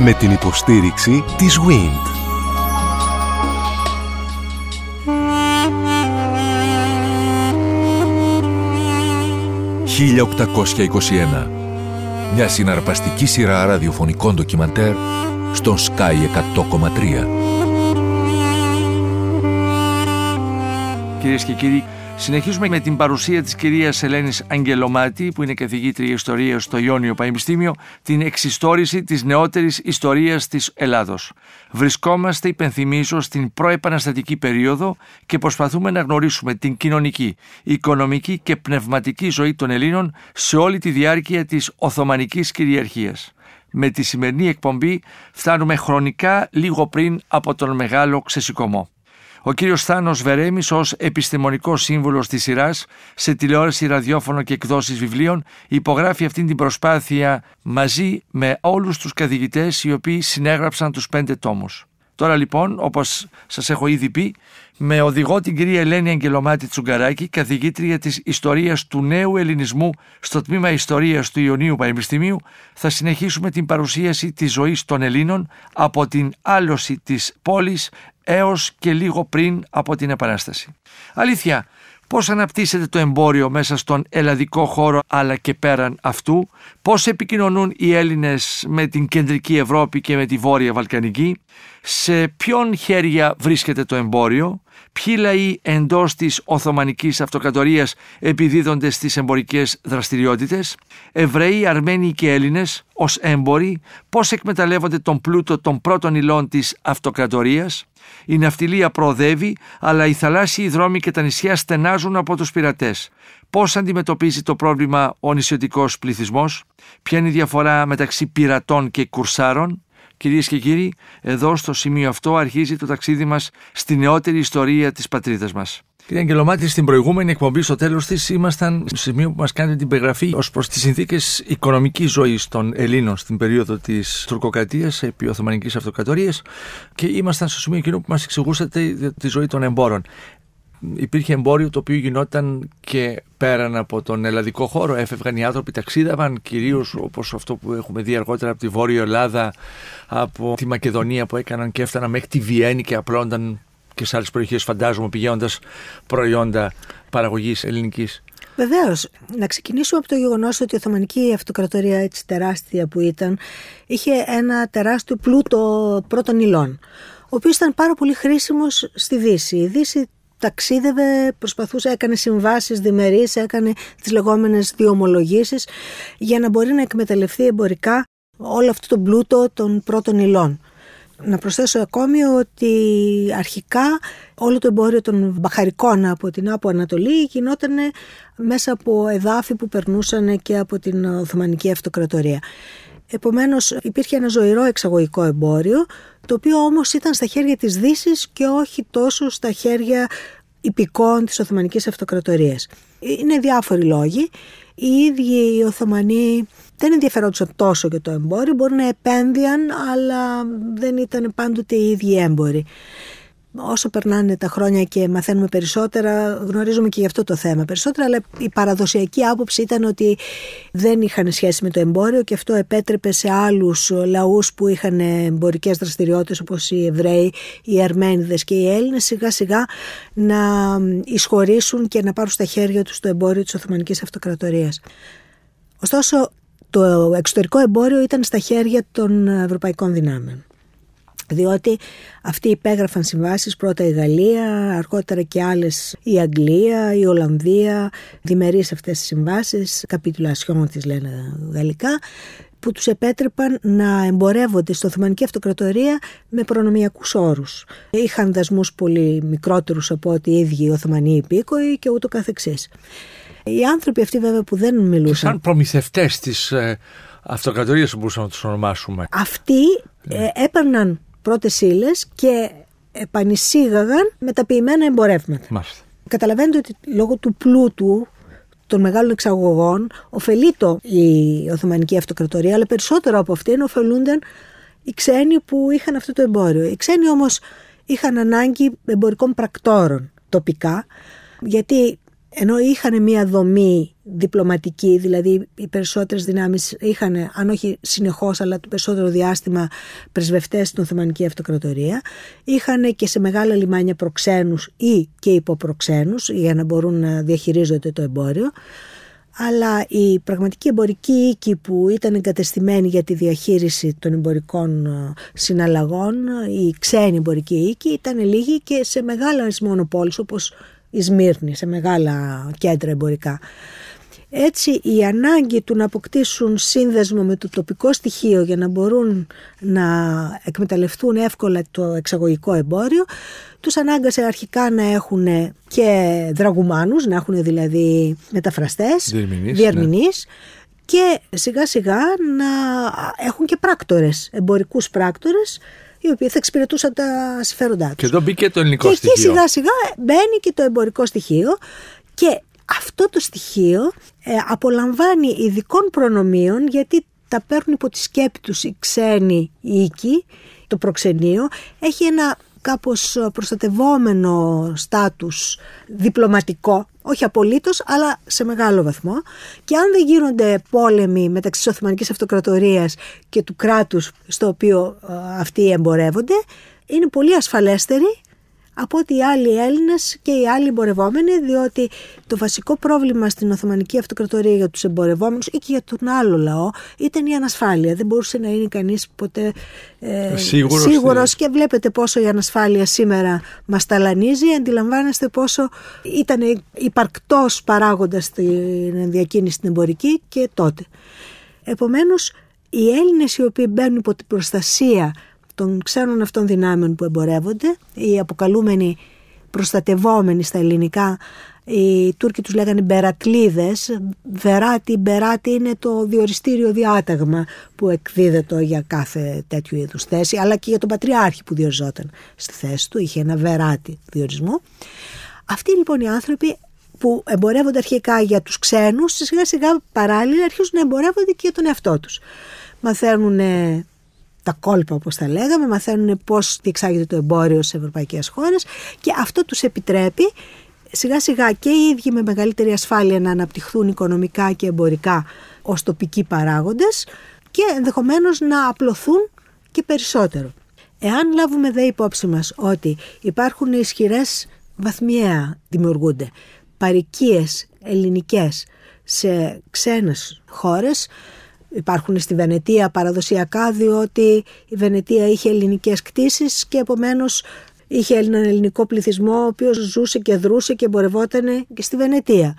Με την υποστήριξη της WIND. «1821» Μια συναρπαστική σειρά ραδιοφωνικών ντοκιμαντέρ στον Sky 100,3. Κυρίες και κύριοι, συνεχίζουμε με την παρουσία της κυρίας Ελένης Αγγελομάτη, που είναι καθηγήτρια Ιστορίας στο Ιόνιο Πανεπιστήμιο, την εξιστόρηση της νεότερης ιστορίας της Ελλάδος. Βρισκόμαστε, υπενθυμίζω, στην προεπαναστατική περίοδο και προσπαθούμε να γνωρίσουμε την κοινωνική, οικονομική και πνευματική ζωή των Ελλήνων σε όλη τη διάρκεια της Οθωμανικής κυριαρχίας. Με τη σημερινή εκπομπή φτάνουμε χρονικά λίγο πριν από τον μεγάλο ξεσηκωμό. Ο κύριος Θάνος Βερέμης ως επιστημονικός σύμβουλος της σειράς σε τηλεόραση, ραδιόφωνο και εκδόσεις βιβλίων υπογράφει αυτήν την προσπάθεια μαζί με όλους τους καθηγητές οι οποίοι συνέγραψαν τους πέντε τόμους. Τώρα λοιπόν, όπως σας έχω ήδη πει, με οδηγό την κυρία Ελένη Αγγελομάτη Τσουγκαράκη, καθηγήτρια της Ιστορίας του Νέου Ελληνισμού στο τμήμα Ιστορίας του Ιωνίου Πανεπιστημίου, θα συνεχίσουμε την παρουσίαση της ζωής των Ελλήνων από την άλωση της πόλης έως και λίγο πριν από την Επανάσταση. Αλήθεια, πώς αναπτύσσεται το εμπόριο μέσα στον ελλαδικό χώρο αλλά και πέραν αυτού, πώς επικοινωνούν οι Έλληνες με την κεντρική Ευρώπη και με τη Βόρεια Βαλκανική, σε ποιον χέρια βρίσκεται το εμπόριο, ποιοι λαοί εντός της Οθωμανικής Αυτοκρατορίας επιδίδονται στις εμπορικές δραστηριότητες, Εβραίοι, Αρμένοι και Έλληνες ως έμποροι, πώς εκμεταλλεύονται τον πλούτο των πρώτων υλών της Αυτοκρατορίας, η ναυτιλία προοδεύει, αλλά οι θαλάσσιοι δρόμοι και τα νησιά στενάζουν από τους πειρατές. Πώς αντιμετωπίζει το πρόβλημα ο νησιωτικός πληθυσμός, ποια είναι η διαφορά μεταξύ πειρατών και κουρσάρων, Κυρίες και κύριοι, εδώ στο σημείο αυτό αρχίζει το ταξίδι μας στη νεότερη ιστορία της πατρίδας μας. Κύριε Αγγελομάτη, στην προηγούμενη εκπομπή, στο τέλος της, ήμασταν στο σημείο που μας κάνετε την περιγραφή ως προς τις συνθήκες οικονομικής ζωής των Ελλήνων στην περίοδο της τουρκοκρατίας επί Οθωμανικής Αυτοκρατορίας και ήμασταν στο σημείο εκείνο που μας εξηγούσατε τη ζωή των εμπόρων υπήρχε εμπόριο το οποίο γινόταν και πέραν από τον ελλαδικό χώρο. Έφευγαν οι άνθρωποι, ταξίδαβαν κυρίως όπως αυτό που έχουμε δει αργότερα από τη Βόρεια Ελλάδα, από τη Μακεδονία που έκαναν και έφταναν μέχρι τη Βιέννη και απλώνταν και σε άλλες περιοχές, φαντάζομαι, πηγαίνοντας προϊόντα παραγωγής ελληνικής. Βεβαίως. Να ξεκινήσουμε από το γεγονός ότι η Οθωμανική Αυτοκρατορία, έτσι τεράστια που ήταν, είχε ένα τεράστιο πλούτο πρώτων υλών, ο οποίος ήταν πάρα πολύ χρήσιμος στη Δύση. Η Δύση ταξίδευε, προσπαθούσε, έκανε συμβάσεις διμερείς, έκανε τις λεγόμενες διομολογήσεις για να μπορεί να εκμεταλλευτεί εμπορικά όλο αυτό το πλούτο των πρώτων υλών. Να προσθέσω ακόμη ότι αρχικά όλο το εμπόριο των μπαχαρικών από την Άπο Ανατολή γινόταν μέσα από εδάφη που περνούσαν και από την Οθωμανική Αυτοκρατορία. Επομένως υπήρχε ένα ζωηρό εξαγωγικό εμπόριο, το οποίο όμως ήταν στα χέρια της δύσης και όχι τόσο στα χέρια υπηκών της Οθωμανικής Αυτοκρατορίας. Είναι διάφοροι λόγοι. Οι ίδιοι οι Οθωμανοί δεν ενδιαφερόντουσαν τόσο για το εμπόριο, μπορεί να επένδυαν, αλλά δεν ήταν πάντοτε οι ίδιοι έμποροι όσο περνάνε τα χρόνια και μαθαίνουμε περισσότερα, γνωρίζουμε και γι' αυτό το θέμα περισσότερα, αλλά η παραδοσιακή άποψη ήταν ότι δεν είχαν σχέση με το εμπόριο και αυτό επέτρεπε σε άλλους λαούς που είχαν εμπορικές δραστηριότητες όπως οι Εβραίοι, οι Αρμένιδες και οι Έλληνες σιγά σιγά να εισχωρήσουν και να πάρουν στα χέρια τους το εμπόριο της Οθωμανικής Αυτοκρατορίας. Ωστόσο, το εξωτερικό εμπόριο ήταν στα χέρια των ευρωπαϊκών δυνάμεων διότι αυτοί υπέγραφαν συμβάσεις πρώτα η Γαλλία, αργότερα και άλλες η Αγγλία, η Ολλανδία, διμερείς αυτές τις συμβάσεις, καπιτουλασιόν τις λένε γαλλικά, που τους επέτρεπαν να εμπορεύονται στο Οθωμανική Αυτοκρατορία με προνομιακούς όρους. Είχαν δασμούς πολύ μικρότερους από ό,τι οι ίδιοι οι Οθωμανοί υπήκοοι και ούτω καθεξής. Οι άνθρωποι αυτοί βέβαια που δεν μιλούσαν... σαν προμηθευτές της ε, αυτοκρατορίας μπορούσαμε να τους ονομάσουμε. Αυτοί ε, έπαιρναν πρώτες ύλες και επανεισήγαγαν μεταποιημένα εμπορεύματα. Μάλιστα. Καταλαβαίνετε ότι λόγω του πλούτου των μεγάλων εξαγωγών ωφελείτο η Οθωμανική Αυτοκρατορία, αλλά περισσότερο από αυτήν ωφελούνταν οι ξένοι που είχαν αυτό το εμπόριο. Οι ξένοι όμως είχαν ανάγκη εμπορικών πρακτόρων τοπικά, γιατί ενώ είχαν μία δομή διπλωματική, δηλαδή οι περισσότερες δυνάμεις είχαν, αν όχι συνεχώς, αλλά το περισσότερο διάστημα πρεσβευτές στην Οθωμανική Αυτοκρατορία, είχαν και σε μεγάλα λιμάνια προξένους ή και υποπροξένους για να μπορούν να διαχειρίζονται το εμπόριο. Αλλά η πραγματική εμπορική οίκη που ήταν εγκατεστημένη για τη διαχείριση των εμπορικών ε, συναλλαγών, η ξένη εμπορική οίκη ήταν λίγη και σε μεγάλα μόνο πόλεις όπως η Σμύρνη, σε μεγάλα κέντρα εμπορικά. Έτσι η ανάγκη του να αποκτήσουν σύνδεσμο με το τοπικό στοιχείο για να μπορούν να εκμεταλλευτούν εύκολα το εξαγωγικό εμπόριο τους ανάγκασε αρχικά να έχουν και δραγουμάνους, να έχουν δηλαδή μεταφραστές, διερμηνείς, ναι. και σιγά σιγά να έχουν και πράκτορες, εμπορικούς πράκτορες οι οποίοι θα εξυπηρετούσαν τα συμφέροντά τους. Και εδώ μπήκε το ελληνικό και στοιχείο. Και εκεί σιγά σιγά μπαίνει και το εμπορικό στοιχείο και αυτό το στοιχείο ε, απολαμβάνει ειδικών προνομίων γιατί τα παίρνουν υπό τη σκέπη τους οι ξένοι οίκοι, το προξενείο, έχει ένα κάπως προστατευόμενο στάτους διπλωματικό, όχι απολύτως, αλλά σε μεγάλο βαθμό. Και αν δεν γίνονται πόλεμοι μεταξύ της Οθωμανικής Αυτοκρατορίας και του κράτους στο οποίο ε, αυτοί εμπορεύονται, είναι πολύ ασφαλέστεροι από ότι οι άλλοι Έλληνες και οι άλλοι εμπορευόμενοι, διότι το βασικό πρόβλημα στην Οθωμανική Αυτοκρατορία για τους εμπορευόμενους ή και για τον άλλο λαό ήταν η ανασφάλεια. Δεν μπορούσε να είναι κανείς ποτέ ε, σίγουρος και βλέπετε πόσο η ανασφάλεια σήμερα μας ταλανίζει. Αντιλαμβάνεστε πόσο ήταν υπαρκτός παράγοντας στην διακίνηση την εμπορική και τότε. Επομένως, οι Έλληνες οι οποίοι μπαίνουν υπό την προστασία των ξένων αυτών δυνάμεων που εμπορεύονται, οι αποκαλούμενοι προστατευόμενοι στα ελληνικά, οι Τούρκοι τους λέγανε μπερακλίδες, βεράτη, μπεράτη είναι το διοριστήριο διάταγμα που εκδίδεται για κάθε τέτοιου είδους θέση, αλλά και για τον Πατριάρχη που διοριζόταν στη θέση του, είχε ένα βεράτη διορισμό. Αυτοί λοιπόν οι άνθρωποι που εμπορεύονται αρχικά για τους ξένους, σιγά σιγά παράλληλα αρχίζουν να εμπορεύονται και για τον εαυτό τους. Μαθαίνουν τα κόλπα όπως τα λέγαμε, μαθαίνουν πώς διεξάγεται το εμπόριο σε ευρωπαϊκές χώρες και αυτό τους επιτρέπει σιγά σιγά και οι ίδιοι με μεγαλύτερη ασφάλεια να αναπτυχθούν οικονομικά και εμπορικά ως τοπικοί παράγοντες και ενδεχομένως να απλωθούν και περισσότερο. Εάν λάβουμε δε υπόψη μας ότι υπάρχουν ισχυρές βαθμιαία δημιουργούνται παρικίες ελληνικές σε ξένες χώρες υπάρχουν στη Βενετία παραδοσιακά διότι η Βενετία είχε ελληνικές κτίσεις και επομένως είχε έναν ελληνικό πληθυσμό ο οποίος ζούσε και δρούσε και εμπορευόταν και στη Βενετία.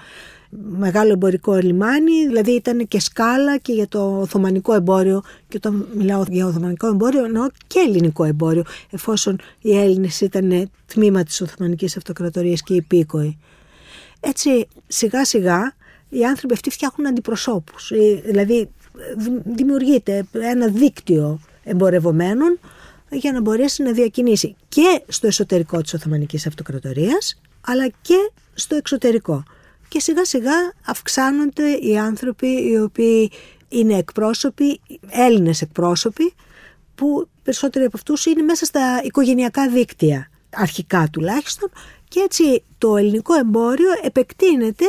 Μεγάλο εμπορικό λιμάνι, δηλαδή ήταν και σκάλα και για το Οθωμανικό εμπόριο και όταν μιλάω για Οθωμανικό εμπόριο εννοώ και ελληνικό εμπόριο εφόσον οι Έλληνες ήταν τμήμα της Οθωμανικής Αυτοκρατορίας και υπήκοοι. Έτσι σιγά σιγά οι άνθρωποι αυτοί φτιάχνουν αντιπροσώπους. Ε, δηλαδή δημιουργείται ένα δίκτυο εμπορευομένων για να μπορέσει να διακινήσει και στο εσωτερικό της Οθωμανικής Αυτοκρατορίας αλλά και στο εξωτερικό. Και σιγά σιγά αυξάνονται οι άνθρωποι οι οποίοι είναι εκπρόσωποι, Έλληνες εκπρόσωποι που περισσότεροι από αυτούς είναι μέσα στα οικογενειακά δίκτυα αρχικά τουλάχιστον και έτσι το ελληνικό εμπόριο επεκτείνεται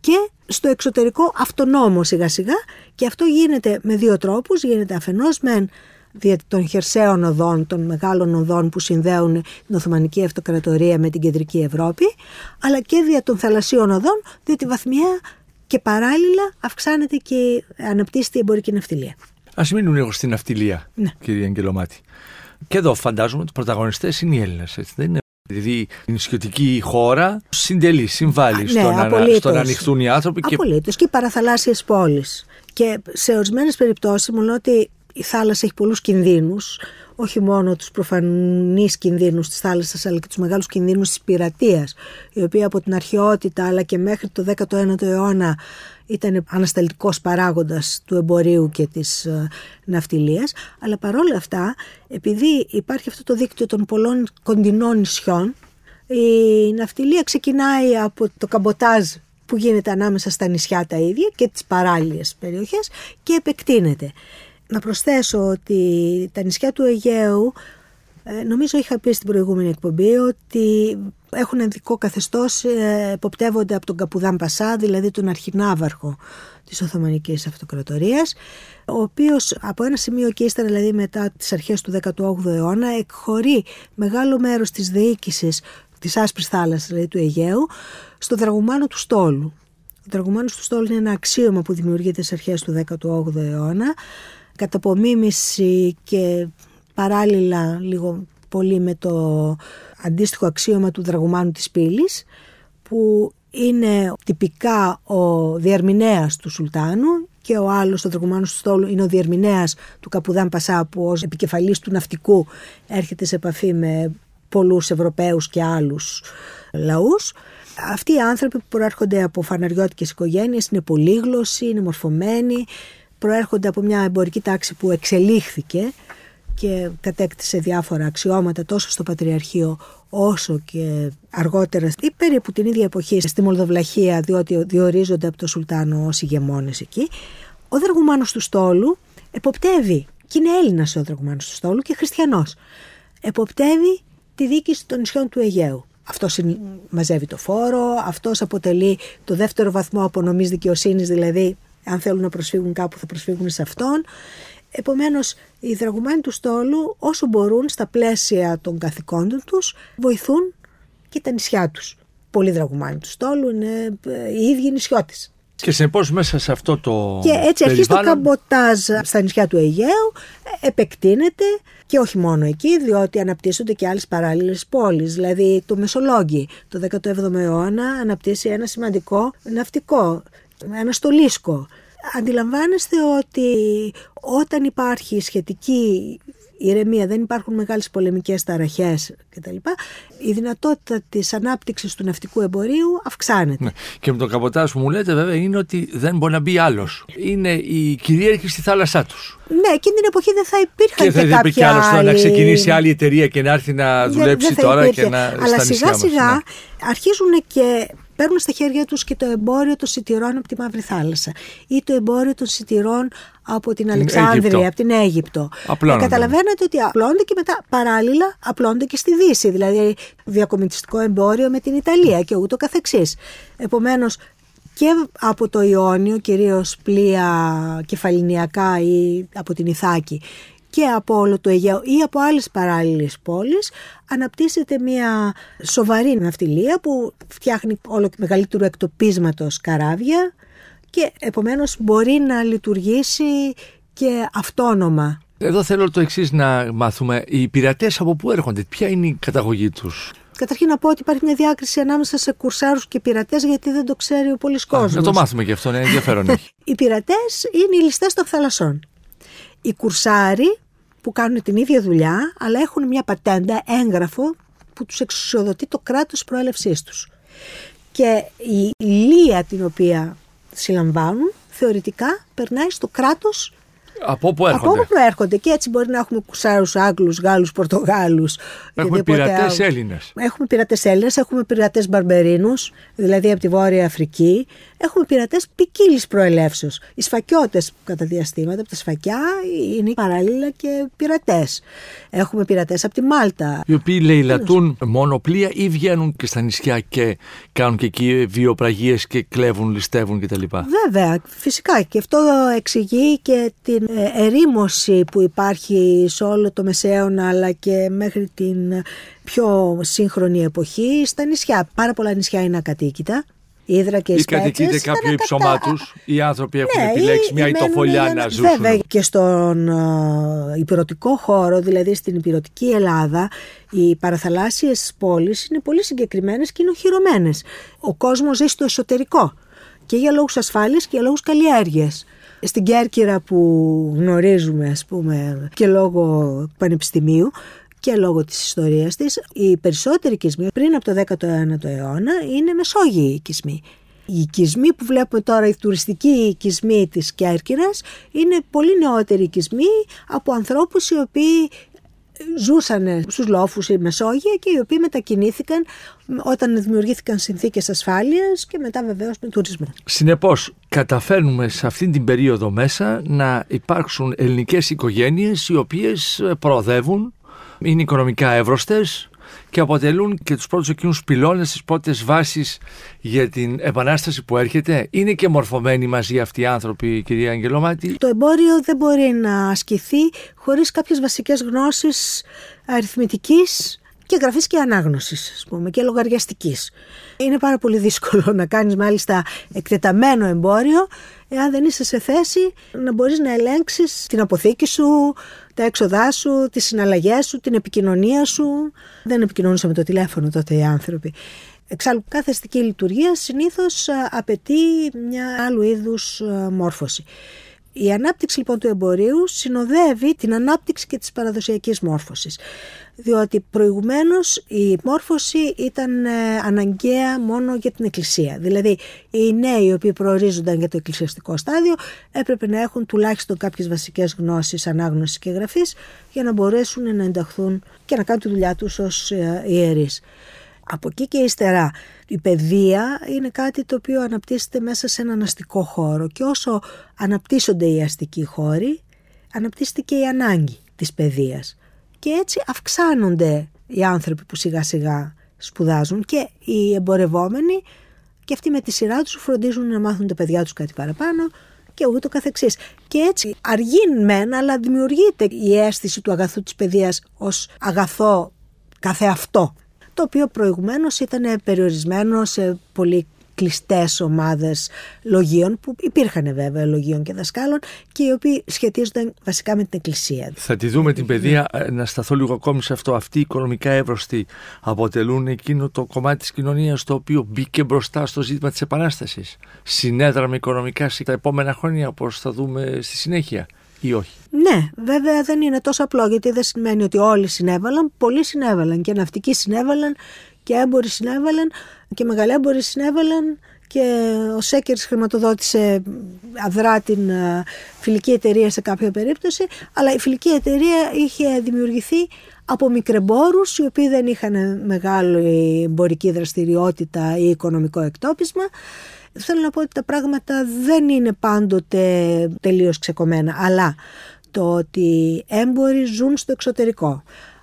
και στο εξωτερικό αυτονόμο σιγά σιγά και αυτό γίνεται με δύο τρόπους, γίνεται αφενός με δια των χερσαίων οδών, των μεγάλων οδών που συνδέουν την Οθωμανική Αυτοκρατορία με την Κεντρική Ευρώπη, αλλά και δια των θαλασσίων οδών, διότι βαθμιαία και παράλληλα αυξάνεται και αναπτύσσεται η εμπορική ναυτιλία. Α μείνουν λίγο στην ναυτιλία, ναι. κύριε Αγγελομάτη. Και εδώ φαντάζομαι ότι οι πρωταγωνιστές είναι οι Έλληνες, δεν είναι Δηλαδή η νησιωτική χώρα συντελεί, συμβάλλει ναι, στο, να, στο να ανοιχθούν οι άνθρωποι. Απολύτως. Και, και οι παραθαλάσσιες πόλεις. Και σε ορισμένες περιπτώσεις μου λέω ότι η θάλασσα έχει πολλούς κινδύνους, όχι μόνο τους προφανείς κινδύνους της θάλασσας, αλλά και τους μεγάλους κινδύνους της πειρατείας, η οποία από την αρχαιότητα αλλά και μέχρι το 19ο αιώνα ήταν ανασταλτικός παράγοντας του εμπορίου και της ε, ναυτιλίας, αλλά παρόλα αυτά, επειδή υπάρχει αυτό το δίκτυο των πολλών κοντινών νησιών, η ναυτιλία ξεκινάει από το καμποτάζ που γίνεται ανάμεσα στα νησιά τα ίδια και τις παράλιες περιοχές και επεκτείνεται. Να προσθέσω ότι τα νησιά του Αιγαίου, ε, νομίζω είχα πει στην προηγούμενη εκπομπή ότι έχουν ενδικό καθεστώς, ε, εποπτεύονται από τον Καπουδάν Πασά, δηλαδή τον αρχινάβαρχο της Οθωμανικής Αυτοκρατορίας, ο οποίος από ένα σημείο και ύστερα δηλαδή μετά τις αρχές του 18ου αιώνα εκχωρεί μεγάλο μέρος της διοίκησης της άσπρης θάλασσας, δηλαδή του Αιγαίου, στο δραγουμάνο του στόλου. Ο δραγουμάνος του στόλου είναι ένα αξίωμα που δημιουργείται στις αρχές του 18ου αιώνα, κατά απομίμηση και παράλληλα λίγο πολύ με το αντίστοιχο αξίωμα του δραγουμάνου της πύλης, που είναι τυπικά ο διερμηνέας του Σουλτάνου και ο άλλος, ο δραγουμάνος του στόλου, είναι ο διερμηνέας του Καπουδάν Πασά που ως επικεφαλής του ναυτικού έρχεται σε επαφή με πολλούς Ευρωπαίους και άλλους λαούς. Αυτοί οι άνθρωποι που προέρχονται από φαναριώτικες οικογένειες είναι πολύγλωσσοι, είναι μορφωμένοι, προέρχονται από μια εμπορική τάξη που εξελίχθηκε και κατέκτησε διάφορα αξιώματα τόσο στο Πατριαρχείο όσο και αργότερα ή περίπου την ίδια εποχή στη Μολδοβλαχία διότι διορίζονται από το Σουλτάνο ως ηγεμόνες εκεί. Ο δραγουμάνος του στόλου εποπτεύει και είναι Έλληνας ο δραγουμάνος του στόλου και χριστιανός. Εποπτεύει τη δίκηση των νησιών του Αιγαίου. Αυτός μαζεύει το φόρο, αυτός αποτελεί το δεύτερο βαθμό απονομής δικαιοσύνης, δηλαδή αν θέλουν να προσφύγουν κάπου θα προσφύγουν σε αυτόν. Επομένως, οι δραγουμένοι του στόλου όσο μπορούν στα πλαίσια των καθηκόντων τους βοηθούν και τα νησιά τους. Πολλοί δραγουμάνοι του στόλου είναι ε, οι ίδιοι νησιώτες. Και συνεπώς μέσα σε αυτό το. Και έτσι αρχίζει το καμποτάζ στα νησιά του Αιγαίου, επεκτείνεται και όχι μόνο εκεί, διότι αναπτύσσονται και άλλες παράλληλες πόλεις. Δηλαδή το Μεσολόγγι το 17ο αιώνα αναπτύσσει ένα σημαντικό ναυτικό, ένα στολίσκο αντιλαμβάνεστε ότι όταν υπάρχει σχετική ηρεμία, δεν υπάρχουν μεγάλες πολεμικές ταραχές κτλ. Η δυνατότητα της ανάπτυξης του ναυτικού εμπορίου αυξάνεται. Ναι. Και με το καποτάζ που μου λέτε βέβαια είναι ότι δεν μπορεί να μπει άλλος. Είναι η κυρίαρχη στη θάλασσά τους. Ναι, εκείνη την εποχή δεν θα υπήρχαν και, και δεν θα υπήρχε άλλος να ξεκινήσει άλλη εταιρεία και να έρθει να δουλέψει τώρα και να Αλλά σιγά σιγά ναι. αρχίζουν και παίρνουν στα χέρια τους και το εμπόριο των σιτηρών από τη Μαύρη Θάλασσα ή το εμπόριο των σιτηρών από την, Αλεξάνδρεια, από την Αίγυπτο. Απλώνονται. καταλαβαίνετε ότι απλώνται και μετά παράλληλα απλώνται και στη Δύση, δηλαδή διακομιτιστικό εμπόριο με την Ιταλία και ούτω καθεξής. Επομένως, και από το Ιόνιο, κυρίως πλοία κεφαλινιακά ή από την Ιθάκη και από όλο το Αιγαίο ή από άλλες παράλληλες πόλεις αναπτύσσεται μια σοβαρή ναυτιλία που φτιάχνει όλο και μεγαλύτερο εκτοπίσματος καράβια και επομένως μπορεί να λειτουργήσει και αυτόνομα. Εδώ θέλω το εξής να μάθουμε. Οι πειρατές από πού έρχονται, ποια είναι η καταγωγή τους; Καταρχήν να πω ότι υπάρχει μια διάκριση ανάμεσα σε κουρσάρους και πειρατές, γιατί δεν το ξέρει ο πολλής κόσμο. Να το μάθουμε και αυτό, είναι ενδιαφέρον. οι πειρατές είναι οι ληστές των θαλασσών. Οι κουρσάροι που κάνουν την ίδια δουλειά, αλλά έχουν μια πατέντα, έγγραφο, που τους εξουσιοδοτεί το κράτος προέλευσής τους. Και η λία την οποία συλλαμβάνουν, θεωρητικά περνάει στο κράτος από όπου έρχονται; Από όπου προέρχονται. Και έτσι μπορεί να έχουμε κουσάρου Άγγλους, Γάλλους, Πορτογάλους. Έχουμε πειρατές Έλληνες. Έχουμε πειρατές Έλληνες, έχουμε πειρατές Μπαρμπερίνους, δηλαδή από τη Βόρεια Αφρική. Έχουμε πειρατές ποικίλης προελεύσεως. Οι σφακιώτες κατά διαστήματα, από τα σφακιά, είναι παράλληλα και πειρατές. Έχουμε πειρατές από τη Μάλτα. Οι οποίοι λαιλατούν μόνο πλοία ή βγαίνουν και στα νησιά και κάνουν και εκεί βιοπραγίες και κλέβουν, ληστεύουν κτλ. Βέβαια, φυσικά. Και αυτό εξηγεί και την ε, ερήμωση που υπάρχει σε όλο το Μεσαίωνα αλλά και μέχρι την πιο σύγχρονη εποχή στα νησιά. Πάρα πολλά νησιά είναι ακατοίκητα. Ήδρα και οι Ή κατοικείται κάποιο υψωμά του. Οι άνθρωποι έχουν ναι, επιλέξει μια ητοφολιά να ζουν. Βέβαια και στον uh, υπηρετικό χώρο, δηλαδή στην υπηρετική Ελλάδα, οι παραθαλάσσιες πόλεις είναι πολύ συγκεκριμένες και είναι οχυρωμένες. Ο κόσμος ζει στο εσωτερικό και για λόγους ασφάλειας και για λόγους καλλιέργειας. Στην Κέρκυρα που γνωρίζουμε ας πούμε και λόγω πανεπιστημίου και λόγω της ιστορίας της, οι περισσότεροι οικισμοί πριν από το 19ο αιώνα είναι μεσόγειοι οικισμοί. Οι οικισμοί που βλέπουμε τώρα, οι τουριστικοί οικισμοί της Κέρκυρας, είναι πολύ νεότεροι οικισμοί από ανθρώπους οι οποίοι ζούσαν στους λόφους η Μεσόγεια και οι οποίοι μετακινήθηκαν όταν δημιουργήθηκαν συνθήκες ασφάλειας και μετά βεβαίως με τουρισμό. Συνεπώς καταφέρνουμε σε αυτή την περίοδο μέσα να υπάρξουν ελληνικές οικογένειες οι οποίες προοδεύουν, είναι οικονομικά εύρωστες, και αποτελούν και τους πρώτους εκείνους πυλώνες, τις πρώτες βάσεις για την επανάσταση που έρχεται. Είναι και μορφωμένοι μαζί αυτοί οι άνθρωποι, κυρία Αγγελομάτη. Το εμπόριο δεν μπορεί να ασκηθεί χωρίς κάποιες βασικές γνώσεις αριθμητικής και γραφής και ανάγνωσης, ας πούμε, και λογαριαστικής. Είναι πάρα πολύ δύσκολο να κάνεις μάλιστα εκτεταμένο εμπόριο εάν δεν είσαι σε θέση να μπορείς να ελέγξεις την αποθήκη σου, τα έξοδά σου, τις συναλλαγές σου, την επικοινωνία σου. Δεν επικοινωνούσαμε με το τηλέφωνο τότε οι άνθρωποι. Εξάλλου κάθε αστική λειτουργία συνήθως απαιτεί μια άλλου είδους μόρφωση. Η ανάπτυξη λοιπόν του εμπορίου συνοδεύει την ανάπτυξη και της παραδοσιακής μόρφωσης. Διότι προηγουμένως η μόρφωση ήταν ε, αναγκαία μόνο για την εκκλησία. Δηλαδή οι νέοι οι οποίοι προορίζονταν για το εκκλησιαστικό στάδιο έπρεπε να έχουν τουλάχιστον κάποιες βασικές γνώσεις ανάγνωσης και γραφής για να μπορέσουν να ενταχθούν και να κάνουν τη δουλειά τους ως ε, ιερείς. Από εκεί και ύστερα η παιδεία είναι κάτι το οποίο αναπτύσσεται μέσα σε έναν αστικό χώρο και όσο αναπτύσσονται οι αστικοί χώροι αναπτύσσεται και η ανάγκη της παιδείας και έτσι αυξάνονται οι άνθρωποι που σιγά σιγά σπουδάζουν και οι εμπορευόμενοι και αυτοί με τη σειρά τους φροντίζουν να μάθουν τα παιδιά τους κάτι παραπάνω και ούτω καθεξής. Και έτσι αργεί μεν αλλά δημιουργείται η αίσθηση του αγαθού της παιδείας ως αγαθό καθεαυτό το οποίο προηγουμένως ήταν περιορισμένο σε πολύ κλειστές ομάδες λογίων που υπήρχαν βέβαια λογίων και δασκάλων και οι οποίοι σχετίζονταν βασικά με την εκκλησία. Θα τη δούμε την παιδεία, ε, να σταθώ λίγο ακόμη σε αυτό. Αυτοί οι οικονομικά εύρωστοι αποτελούν εκείνο το κομμάτι της κοινωνίας το οποίο μπήκε μπροστά στο ζήτημα της Επανάστασης. Συνέδραμε οικονομικά στα επόμενα χρόνια όπως θα δούμε στη συνέχεια ή όχι; Ναι, βέβαια δεν είναι τόσο απλό γιατί δεν σημαίνει ότι όλοι συνέβαλαν. Πολλοί συνέβαλαν και ναυτικοί συνέβαλαν και έμποροι συνέβαλαν και μεγαλέμποροι συνέβαλαν και ο Σέκερς χρηματοδότησε αδρά την ε, φιλική εταιρεία σε κάποια περίπτωση αλλά η φιλική εταιρεία είχε δημιουργηθεί από μικρεμπόρους οι οποίοι δεν είχαν μεγάλη εμπορική δραστηριότητα ή οικονομικό εκτόπισμα Θέλω να πω ότι τα πράγματα δεν είναι πάντοτε τελείως ξεκομμένα, αλλά το ότι έμποροι ζουν στο εξωτερικό,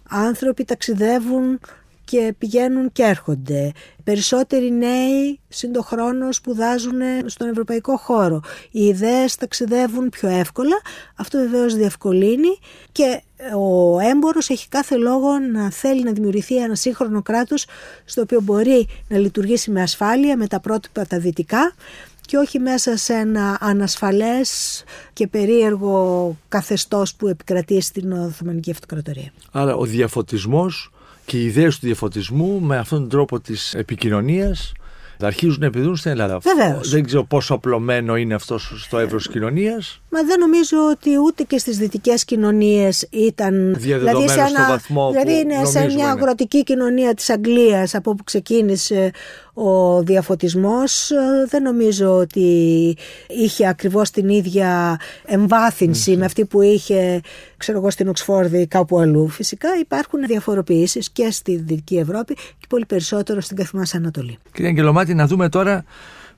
άνθρωποι ταξιδεύουν και πηγαίνουν και έρχονται. Περισσότεροι νέοι συντοχρόνω σπουδάζουν στον ευρωπαϊκό χώρο. Οι ιδέες ταξιδεύουν πιο εύκολα. Αυτό βεβαίως διευκολύνει και ο έμπορος έχει κάθε λόγο να θέλει να δημιουργηθεί ένα σύγχρονο κράτος στο οποίο μπορεί να λειτουργήσει με ασφάλεια, με τα πρότυπα τα δυτικά και όχι μέσα σε ένα ανασφαλές και περίεργο καθεστώς που επικρατεί στην Οθωμανική Αυτοκρατορία. Άρα ο διαφωτισμός και οι ιδέες του διαφωτισμού με αυτόν τον τρόπο της επικοινωνίας θα αρχίζουν να επιδούν στην Ελλάδα. Βεβαίως. Δεν ξέρω πόσο απλωμένο είναι αυτό στο εύρος της κοινωνίας. Μα δεν νομίζω ότι ούτε και στις δυτικές κοινωνίες ήταν. Διαδεδομένο δηλαδή σε ένα, στο βαθμό Δηλαδή είναι σε μια αγροτική κοινωνία της Αγγλίας από όπου ξεκίνησε ο διαφωτισμός δεν νομίζω ότι είχε ακριβώς την ίδια εμβάθυνση με αυτή που είχε ξέρω εγώ στην Οξφόρδη ή κάπου αλλού. Φυσικά υπάρχουν διαφοροποιήσεις και στη Δυτική Ευρώπη και πολύ περισσότερο στην Καθημάς Ανατολή. Κύριε Αγγελομάτη, να δούμε τώρα